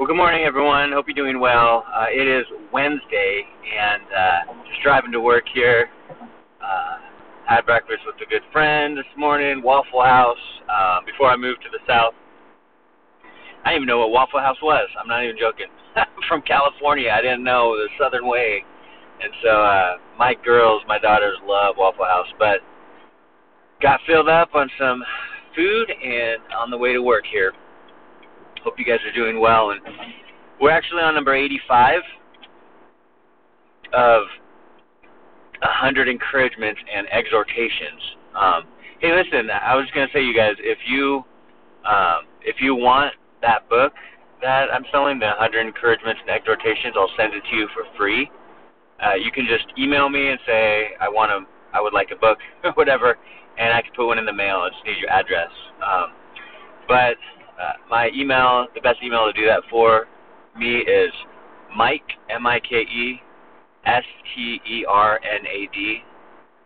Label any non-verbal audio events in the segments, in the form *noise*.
Well, good morning, everyone. Hope you're doing well. Uh, it is Wednesday, and uh, just driving to work here. Uh, had breakfast with a good friend this morning, Waffle House. Uh, before I moved to the south, I didn't even know what Waffle House was. I'm not even joking. *laughs* From California, I didn't know the Southern way, and so uh, my girls, my daughters, love Waffle House. But got filled up on some food and on the way to work here. Hope you guys are doing well. And we're actually on number 85 of 100 encouragements and exhortations. Um, hey, listen, I was going to say, you guys, if you um, if you want that book that I'm selling, the 100 encouragements and exhortations, I'll send it to you for free. Uh, you can just email me and say I want to, I would like a book, *laughs* whatever, and I can put one in the mail. I just need your address. Um, but uh, my email, the best email to do that for me is Mike M I K E S T E R N A D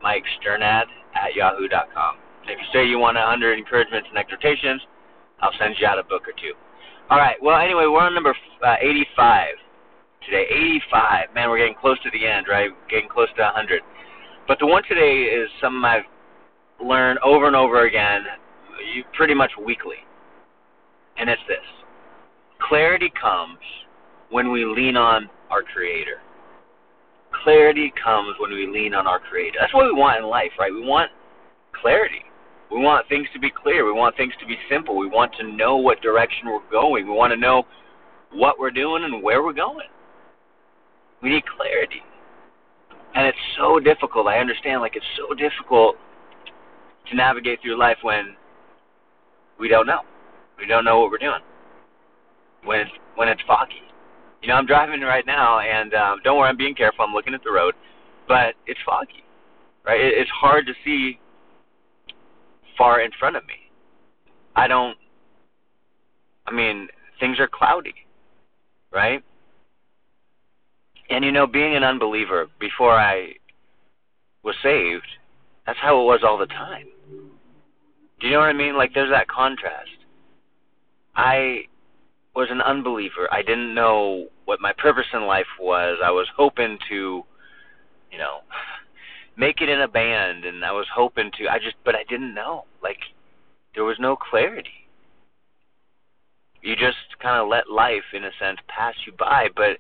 Mike Sternad at yahoo.com. If you say you want a 100 encouragements and exhortations, I'll send you out a book or two. All right. Well, anyway, we're on number uh, 85 today. 85. Man, we're getting close to the end, right? Getting close to 100. But the one today is something I've learned over and over again, pretty much weekly and it's this clarity comes when we lean on our Creator. Clarity comes when we lean on our Creator. That's what we want in life, right? We want clarity. We want things to be clear. We want things to be simple. We want to know what direction we're going. We want to know what we're doing and where we're going. We need clarity. And it's so difficult. I understand, like, it's so difficult to navigate through life when we don't know. We don't know what we're doing when it's when it's foggy. You know, I'm driving right now, and um, don't worry, I'm being careful. I'm looking at the road, but it's foggy, right? It, it's hard to see far in front of me. I don't. I mean, things are cloudy, right? And you know, being an unbeliever before I was saved, that's how it was all the time. Do you know what I mean? Like, there's that contrast. I was an unbeliever. I didn't know what my purpose in life was. I was hoping to, you know, make it in a band and I was hoping to I just but I didn't know. Like there was no clarity. You just kind of let life in a sense pass you by, but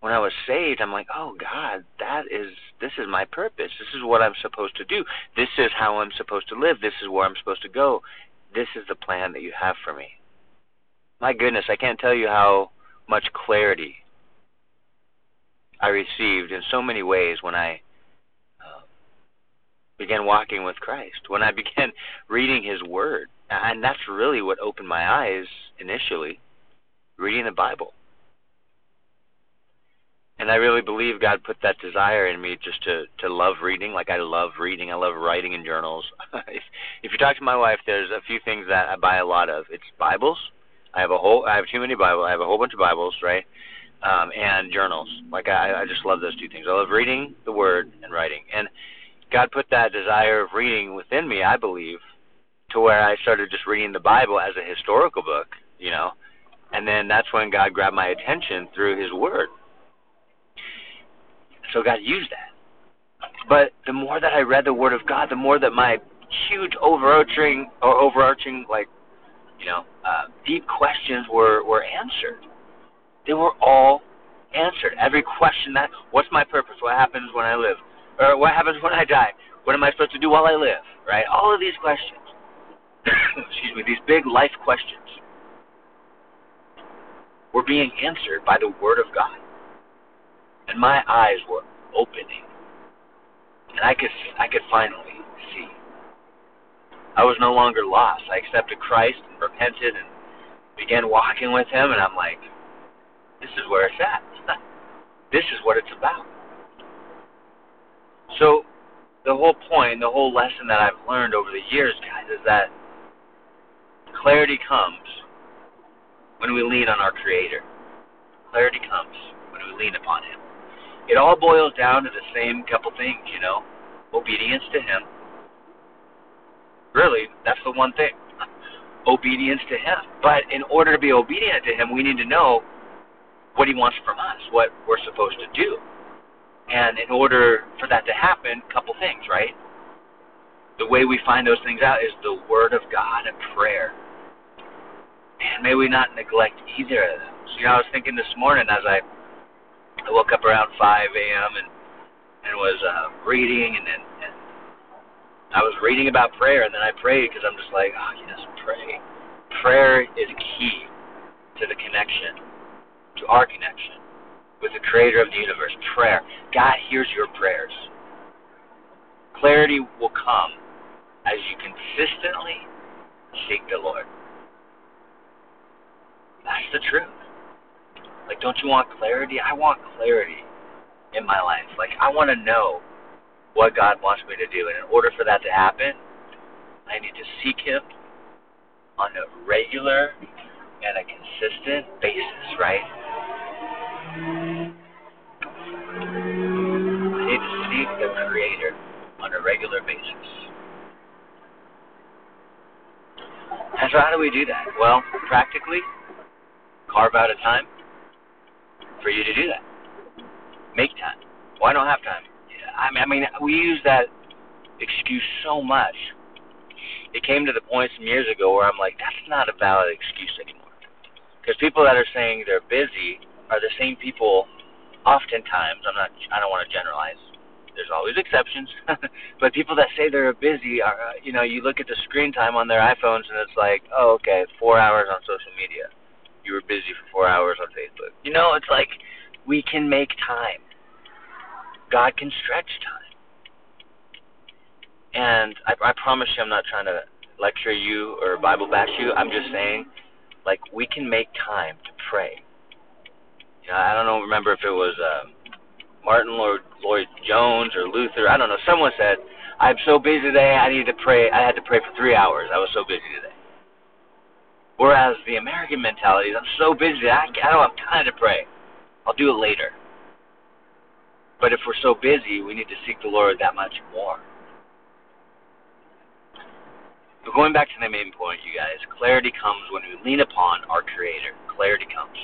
when I was saved, I'm like, "Oh God, that is this is my purpose. This is what I'm supposed to do. This is how I'm supposed to live. This is where I'm supposed to go. This is the plan that you have for me." My goodness, I can't tell you how much clarity I received in so many ways when I uh, began walking with Christ, when I *laughs* began reading His Word. And that's really what opened my eyes initially, reading the Bible. And I really believe God put that desire in me just to to love reading. Like I love reading. I love writing in journals. if, *laughs* if you talk to my wife, there's a few things that I buy a lot of. It's Bibles I have a whole. I have too many Bibles. I have a whole bunch of Bibles, right? Um, and journals. Like I, I just love those two things. I love reading the Word and writing. And God put that desire of reading within me, I believe, to where I started just reading the Bible as a historical book, you know. And then that's when God grabbed my attention through His Word. So God used that. But the more that I read the Word of God, the more that my huge overarching or overarching like you know, uh, deep questions were were answered. They were all answered. Every question that what's my purpose? What happens when I live? Or what happens when I die? What am I supposed to do while I live? Right? All of these questions. *coughs* excuse me, these big life questions were being answered by the Word of God. And my eyes were opening. And I could I could finally see. I was no longer lost. I accepted Christ repented and began walking with Him, and I'm like, this is where it's at. *laughs* this is what it's about. So, the whole point, the whole lesson that I've learned over the years, guys, is that clarity comes when we lean on our Creator. Clarity comes when we lean upon Him. It all boils down to the same couple things, you know obedience to Him Really, that's the one thing. Obedience to Him. But in order to be obedient to Him, we need to know what He wants from us, what we're supposed to do. And in order for that to happen, a couple things, right? The way we find those things out is the Word of God and prayer. And may we not neglect either of those. You know, I was thinking this morning as I, I woke up around 5 a.m. and and was uh, reading, and then I was reading about prayer, and then I prayed because I'm just like, oh yes, pray. Prayer is key to the connection, to our connection with the Creator of the universe. Prayer. God hears your prayers. Clarity will come as you consistently seek the Lord. That's the truth. Like, don't you want clarity? I want clarity in my life. Like, I want to know what God wants me to do. And in order for that to happen, I need to seek Him on a regular and a consistent basis, right? I need to seek the Creator on a regular basis. And so, how do we do that? Well, practically, carve out a time for you to do that make time. Well, I don't have time. I mean, I mean, we use that excuse so much. It came to the point some years ago where I'm like, that's not a valid excuse anymore. Because people that are saying they're busy are the same people. Oftentimes, I'm not. I don't want to generalize. There's always exceptions, *laughs* but people that say they're busy are, uh, you know, you look at the screen time on their iPhones and it's like, oh, okay, four hours on social media. You were busy for four hours on Facebook. You know, it's like we can make time. God can stretch time. And I, I promise you, I'm not trying to lecture you or Bible bash you. I'm just saying, like, we can make time to pray. You know, I don't know, remember if it was uh, Martyn Lloyd, Lloyd Jones or Luther. I don't know. Someone said, I'm so busy today, I need to pray. I had to pray for three hours. I was so busy today. Whereas the American mentality is, I'm so busy, I, I don't have time to pray. I'll do it later. But if we're so busy, we need to seek the Lord that much more. But going back to the main point, you guys, clarity comes when we lean upon our Creator. Clarity comes.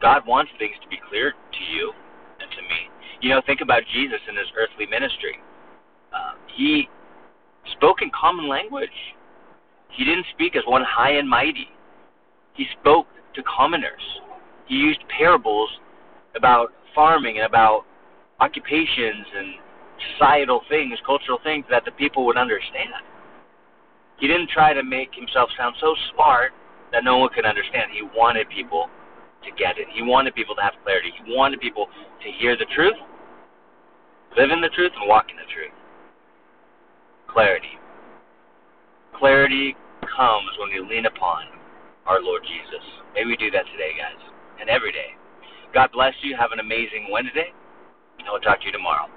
God wants things to be clear to you and to me. You know, think about Jesus in his earthly ministry. Uh, he spoke in common language. He didn't speak as one high and mighty. He spoke to commoners. He used parables about farming and about occupations and societal things, cultural things that the people would understand. He didn't try to make himself sound so smart that no one could understand. He wanted people to get it. He wanted people to have clarity. He wanted people to hear the truth, live in the truth, and walk in the truth. Clarity. Clarity comes when we lean upon our Lord Jesus. May we do that today, guys, and every day. God bless you. Have an amazing Wednesday. And we'll talk to you tomorrow.